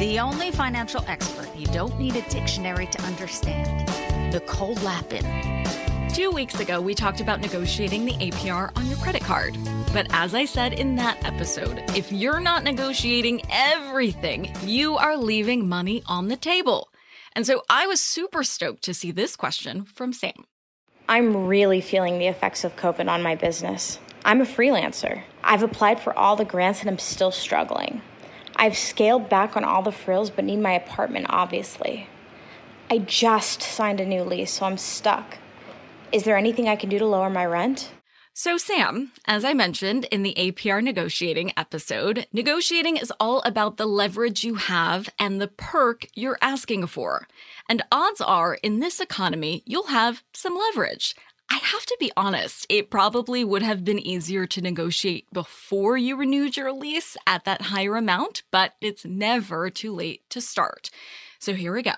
The only financial expert you don't need a dictionary to understand. Nicole Lapin. Two weeks ago, we talked about negotiating the APR on your credit card. But as I said in that episode, if you're not negotiating everything, you are leaving money on the table. And so I was super stoked to see this question from Sam. I'm really feeling the effects of COVID on my business. I'm a freelancer. I've applied for all the grants and I'm still struggling. I've scaled back on all the frills but need my apartment, obviously. I just signed a new lease, so I'm stuck. Is there anything I can do to lower my rent? So, Sam, as I mentioned in the APR negotiating episode, negotiating is all about the leverage you have and the perk you're asking for. And odds are, in this economy, you'll have some leverage. I have to be honest, it probably would have been easier to negotiate before you renewed your lease at that higher amount, but it's never too late to start. So here we go.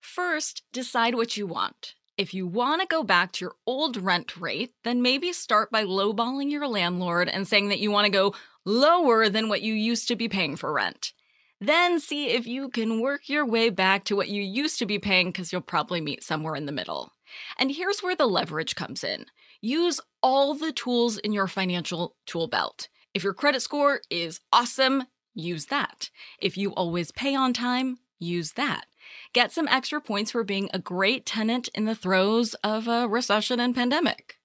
First, decide what you want. If you want to go back to your old rent rate, then maybe start by lowballing your landlord and saying that you want to go lower than what you used to be paying for rent. Then see if you can work your way back to what you used to be paying because you'll probably meet somewhere in the middle. And here's where the leverage comes in use all the tools in your financial tool belt. If your credit score is awesome, use that. If you always pay on time, use that. Get some extra points for being a great tenant in the throes of a recession and pandemic.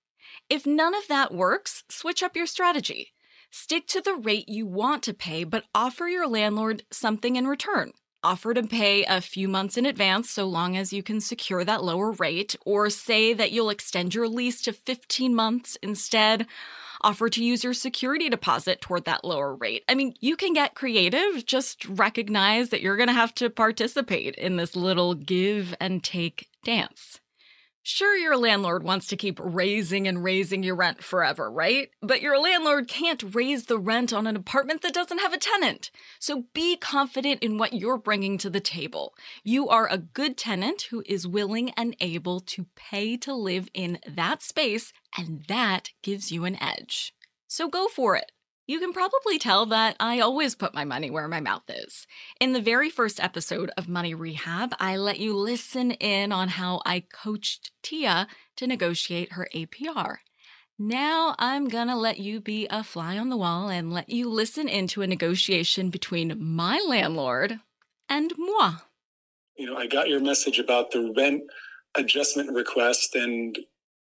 If none of that works, switch up your strategy. Stick to the rate you want to pay, but offer your landlord something in return. Offer to pay a few months in advance so long as you can secure that lower rate, or say that you'll extend your lease to 15 months instead. Offer to use your security deposit toward that lower rate. I mean, you can get creative, just recognize that you're going to have to participate in this little give and take dance. Sure, your landlord wants to keep raising and raising your rent forever, right? But your landlord can't raise the rent on an apartment that doesn't have a tenant. So be confident in what you're bringing to the table. You are a good tenant who is willing and able to pay to live in that space, and that gives you an edge. So go for it. You can probably tell that I always put my money where my mouth is. In the very first episode of Money Rehab, I let you listen in on how I coached Tia to negotiate her APR. Now I'm gonna let you be a fly on the wall and let you listen into a negotiation between my landlord and moi. You know, I got your message about the rent adjustment request and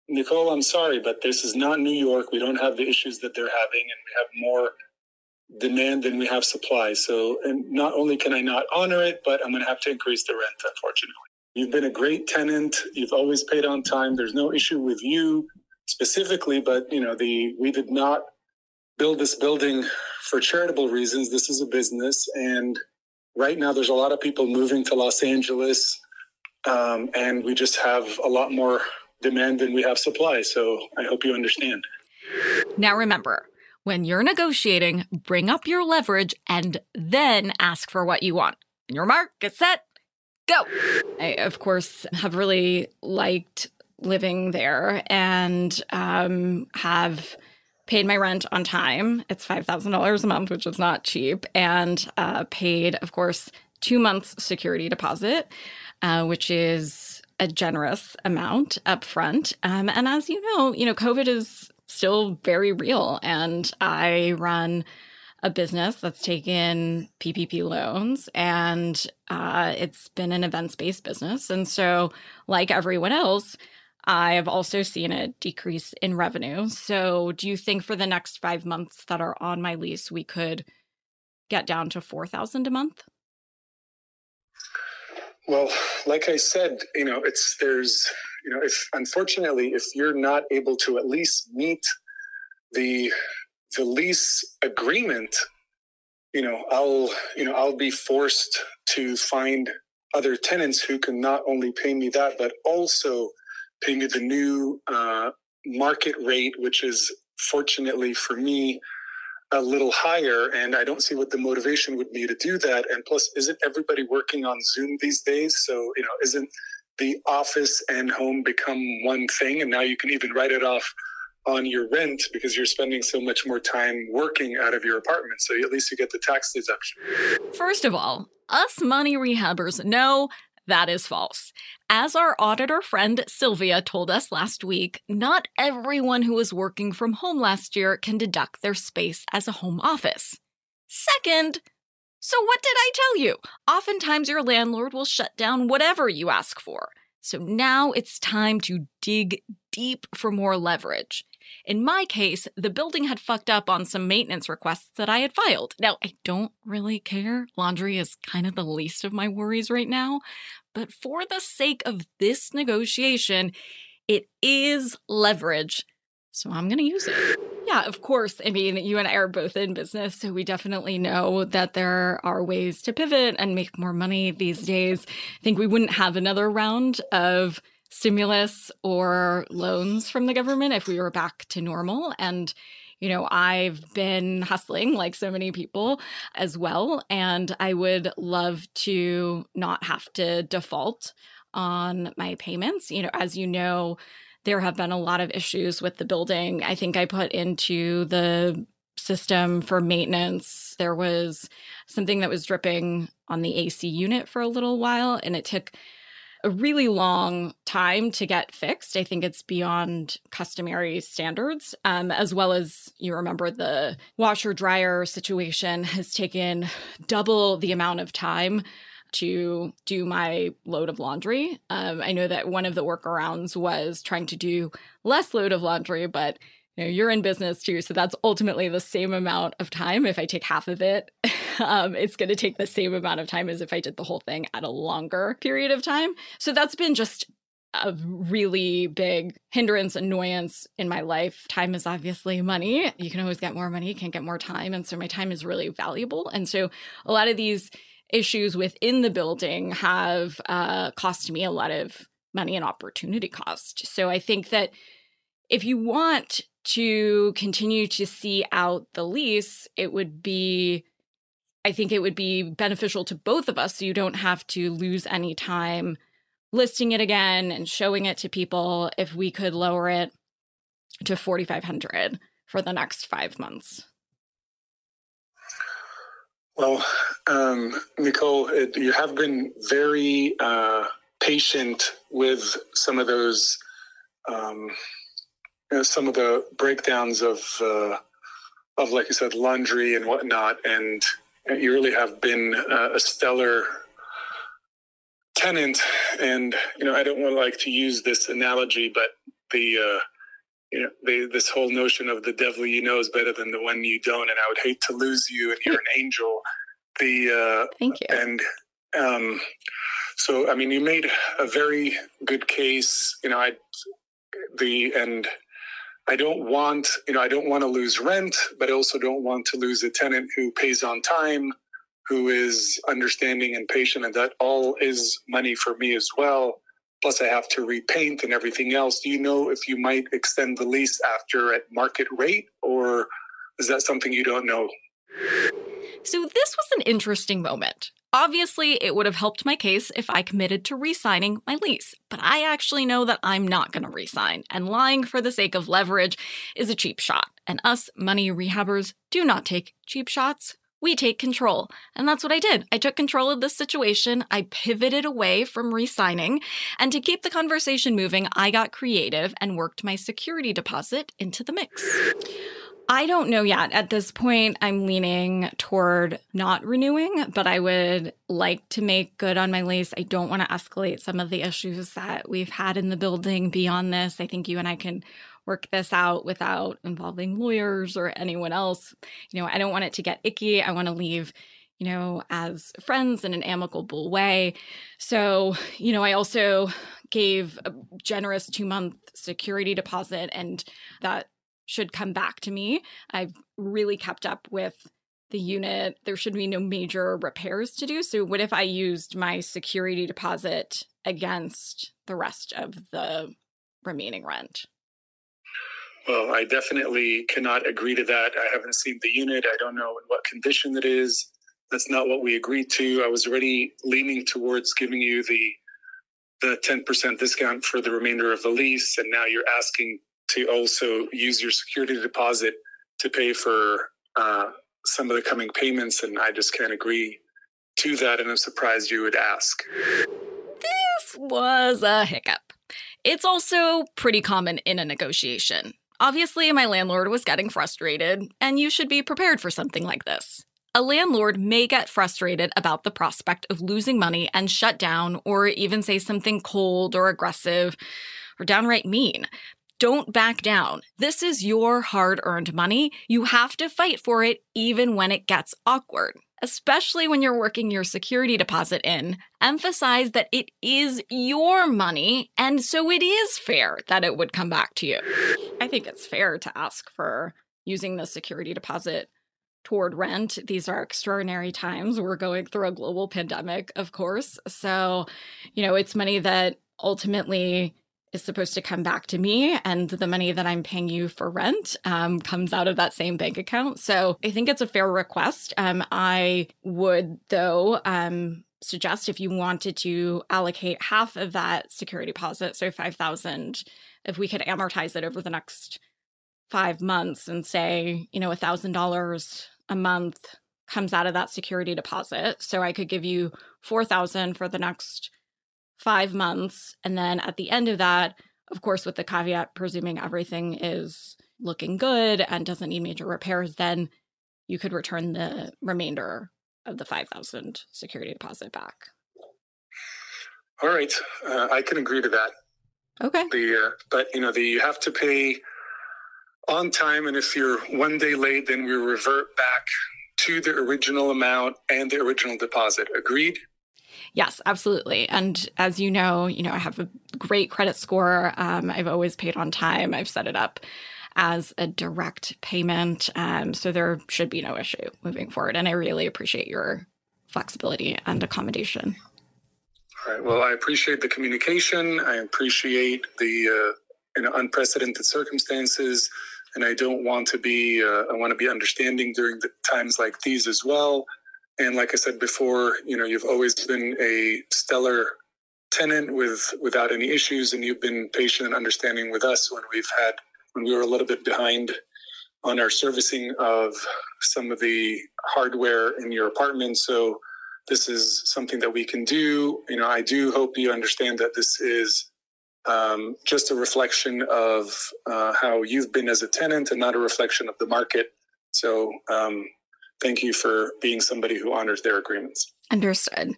Nicole, I'm sorry, but this is not New York. We don't have the issues that they're having, and we have more demand than we have supply. So, and not only can I not honor it, but I'm going to have to increase the rent, unfortunately. You've been a great tenant. You've always paid on time. There's no issue with you specifically, but you know, the we did not build this building for charitable reasons. This is a business, and right now there's a lot of people moving to Los Angeles, um, and we just have a lot more demand than we have supply. So I hope you understand. Now remember, when you're negotiating, bring up your leverage and then ask for what you want. Your mark, get set, go. I, of course, have really liked living there and um, have paid my rent on time. It's $5,000 a month, which is not cheap, and uh, paid, of course, two months security deposit, uh, which is a generous amount up front. Um, and as you know, you know, COVID is still very real, and I run a business that's taken PPP loans and uh, it's been an events based business. And so, like everyone else, I've also seen a decrease in revenue. So, do you think for the next five months that are on my lease, we could get down to 4000 a month? Well, like I said, you know, it's there's, you know, if unfortunately, if you're not able to at least meet the the lease agreement, you know, I'll, you know, I'll be forced to find other tenants who can not only pay me that, but also pay me the new uh, market rate, which is fortunately for me a little higher. And I don't see what the motivation would be to do that. And plus, isn't everybody working on Zoom these days? So, you know, isn't the office and home become one thing? And now you can even write it off on your rent because you're spending so much more time working out of your apartment. So at least you get the tax deduction. First of all, us money rehabbers know that is false. As our auditor friend Sylvia told us last week, not everyone who was working from home last year can deduct their space as a home office. Second, so what did I tell you? Oftentimes your landlord will shut down whatever you ask for. So now it's time to dig deep for more leverage. In my case, the building had fucked up on some maintenance requests that I had filed. Now, I don't really care. Laundry is kind of the least of my worries right now. But for the sake of this negotiation, it is leverage. So I'm going to use it. Yeah, of course. I mean, you and I are both in business, so we definitely know that there are ways to pivot and make more money these days. I think we wouldn't have another round of stimulus or loans from the government if we were back to normal. And, you know, I've been hustling like so many people as well. And I would love to not have to default on my payments. You know, as you know, there have been a lot of issues with the building. I think I put into the system for maintenance. There was something that was dripping on the AC unit for a little while, and it took a really long time to get fixed. I think it's beyond customary standards, um, as well as you remember the washer dryer situation has taken double the amount of time to do my load of laundry. Um, I know that one of the workarounds was trying to do less load of laundry, but you know, you're in business too, so that's ultimately the same amount of time. If I take half of it, um, it's going to take the same amount of time as if I did the whole thing at a longer period of time. So that's been just a really big hindrance, annoyance in my life. Time is obviously money. You can always get more money, you can't get more time. And so my time is really valuable. And so a lot of these issues within the building have uh, cost me a lot of money and opportunity cost. So I think that if you want to continue to see out the lease, it would be, I think it would be beneficial to both of us so you don't have to lose any time listing it again and showing it to people if we could lower it to 4500 for the next 5 months. Well, um, Nicole, it, you have been very uh, patient with some of those um, you know, some of the breakdowns of uh, of like you said laundry and whatnot and you really have been uh, a stellar tenant. And you know i don't want to like to use this analogy but the uh, you know the, this whole notion of the devil you know is better than the one you don't and i would hate to lose you and you're an angel. The uh thank you. and um so i mean you made a very good case. You know i the and I don't want, you know, I don't want to lose rent, but I also don't want to lose a tenant who pays on time, who is understanding and patient, and that all is money for me as well. Plus, I have to repaint and everything else. Do you know if you might extend the lease after at market rate, or is that something you don't know? So, this was an interesting moment. Obviously, it would have helped my case if I committed to re signing my lease, but I actually know that I'm not going to re sign, and lying for the sake of leverage is a cheap shot. And us money rehabbers do not take cheap shots. We take control. And that's what I did. I took control of this situation. I pivoted away from re signing. And to keep the conversation moving, I got creative and worked my security deposit into the mix. I don't know yet. At this point, I'm leaning toward not renewing, but I would like to make good on my lease. I don't want to escalate some of the issues that we've had in the building beyond this. I think you and I can work this out without involving lawyers or anyone else. You know, I don't want it to get icky. I want to leave you know, as friends in an amicable way. So, you know, I also gave a generous two month security deposit, and that should come back to me. I've really kept up with the unit. There should be no major repairs to do. So, what if I used my security deposit against the rest of the remaining rent? Well, I definitely cannot agree to that. I haven't seen the unit. I don't know in what condition it is. That's not what we agreed to. I was already leaning towards giving you the the 10% discount for the remainder of the lease and now you're asking to also use your security deposit to pay for uh, some of the coming payments, and I just can't agree to that. And I'm surprised you would ask. This was a hiccup. It's also pretty common in a negotiation. Obviously, my landlord was getting frustrated, and you should be prepared for something like this. A landlord may get frustrated about the prospect of losing money and shut down, or even say something cold or aggressive or downright mean. Don't back down. This is your hard earned money. You have to fight for it even when it gets awkward. Especially when you're working your security deposit in, emphasize that it is your money, and so it is fair that it would come back to you. I think it's fair to ask for using the security deposit toward rent. These are extraordinary times. We're going through a global pandemic, of course. So, you know, it's money that ultimately is supposed to come back to me and the money that i'm paying you for rent um, comes out of that same bank account. So i think it's a fair request. Um, i would though um, suggest if you wanted to allocate half of that security deposit so 5000 if we could amortize it over the next five months and say you know a thousand dollars a month comes out of that security deposit. So i could give you 4000 for the next five months. And then at the end of that, of course, with the caveat, presuming everything is looking good and doesn't need major repairs, then you could return the remainder of the 5000 security deposit back. All right. Uh, I can agree to that. Okay. The, uh, but, you know, the, you have to pay on time. And if you're one day late, then we revert back to the original amount and the original deposit. Agreed? Yes, absolutely. And as you know, you know, I have a great credit score. Um, I've always paid on time. I've set it up as a direct payment. Um, so there should be no issue moving forward. And I really appreciate your flexibility and accommodation. All right. Well, I appreciate the communication. I appreciate the uh, you know unprecedented circumstances, and I don't want to be. Uh, I want to be understanding during the times like these as well. And like I said before, you know, you've always been a stellar tenant with without any issues, and you've been patient and understanding with us when we've had when we were a little bit behind on our servicing of some of the hardware in your apartment. So this is something that we can do. You know, I do hope you understand that this is um, just a reflection of uh, how you've been as a tenant and not a reflection of the market. So um, thank you for being somebody who honors their agreements. Understood.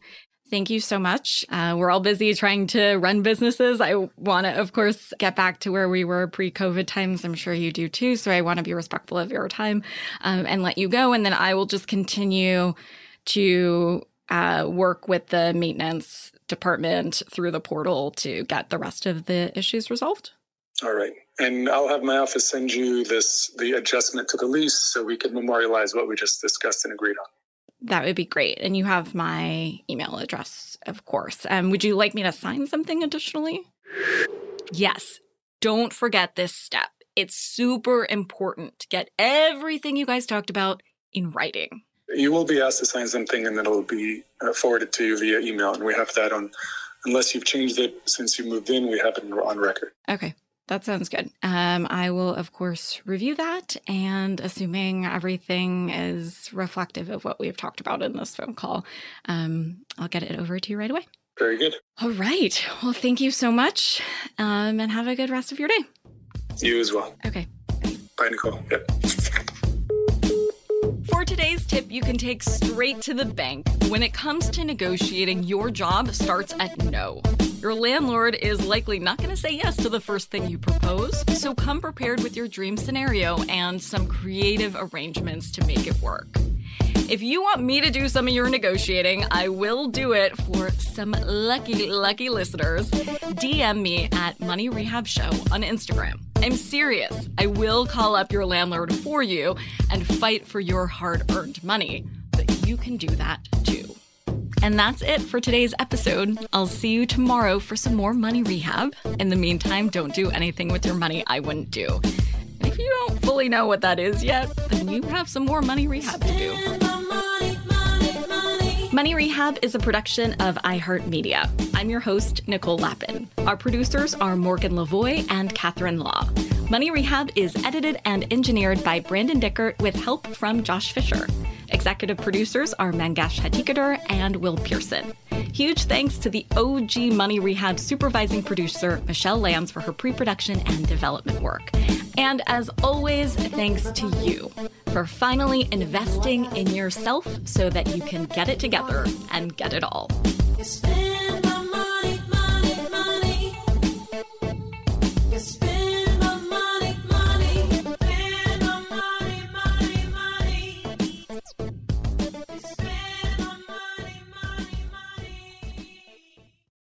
Thank you so much. Uh, we're all busy trying to run businesses. I want to, of course, get back to where we were pre COVID times. I'm sure you do too. So I want to be respectful of your time um, and let you go. And then I will just continue to uh, work with the maintenance department through the portal to get the rest of the issues resolved. All right. And I'll have my office send you this the adjustment to the lease so we can memorialize what we just discussed and agreed on. That would be great. And you have my email address, of course. Um, would you like me to sign something additionally? Yes. Don't forget this step. It's super important to get everything you guys talked about in writing. You will be asked to sign something and then it'll be uh, forwarded to you via email. And we have that on, unless you've changed it since you moved in, we have it on record. Okay that sounds good. Um, I will, of course, review that. And assuming everything is reflective of what we've talked about in this phone call, um, I'll get it over to you right away. Very good. All right. Well, thank you so much. Um, and have a good rest of your day. You as well. Okay. Bye, Nicole. Yep. For today's tip, you can take straight to the bank. When it comes to negotiating, your job starts at no. Your landlord is likely not going to say yes to the first thing you propose, so come prepared with your dream scenario and some creative arrangements to make it work. If you want me to do some of your negotiating, I will do it for some lucky, lucky listeners. DM me at Money Rehab Show on Instagram. I'm serious. I will call up your landlord for you and fight for your hard earned money. But you can do that too. And that's it for today's episode. I'll see you tomorrow for some more money rehab. In the meantime, don't do anything with your money I wouldn't do. And if you don't fully know what that is yet, then you have some more money rehab to do. Money Rehab is a production of iHeartMedia. I'm your host, Nicole Lapin. Our producers are Morgan Lavoie and Catherine Law. Money Rehab is edited and engineered by Brandon Dickert with help from Josh Fisher. Executive producers are Mangesh Hattikudur and Will Pearson. Huge thanks to the OG Money Rehab supervising producer, Michelle Lands, for her pre production and development work. And as always, thanks to you for finally investing in yourself so that you can get it together and get it all.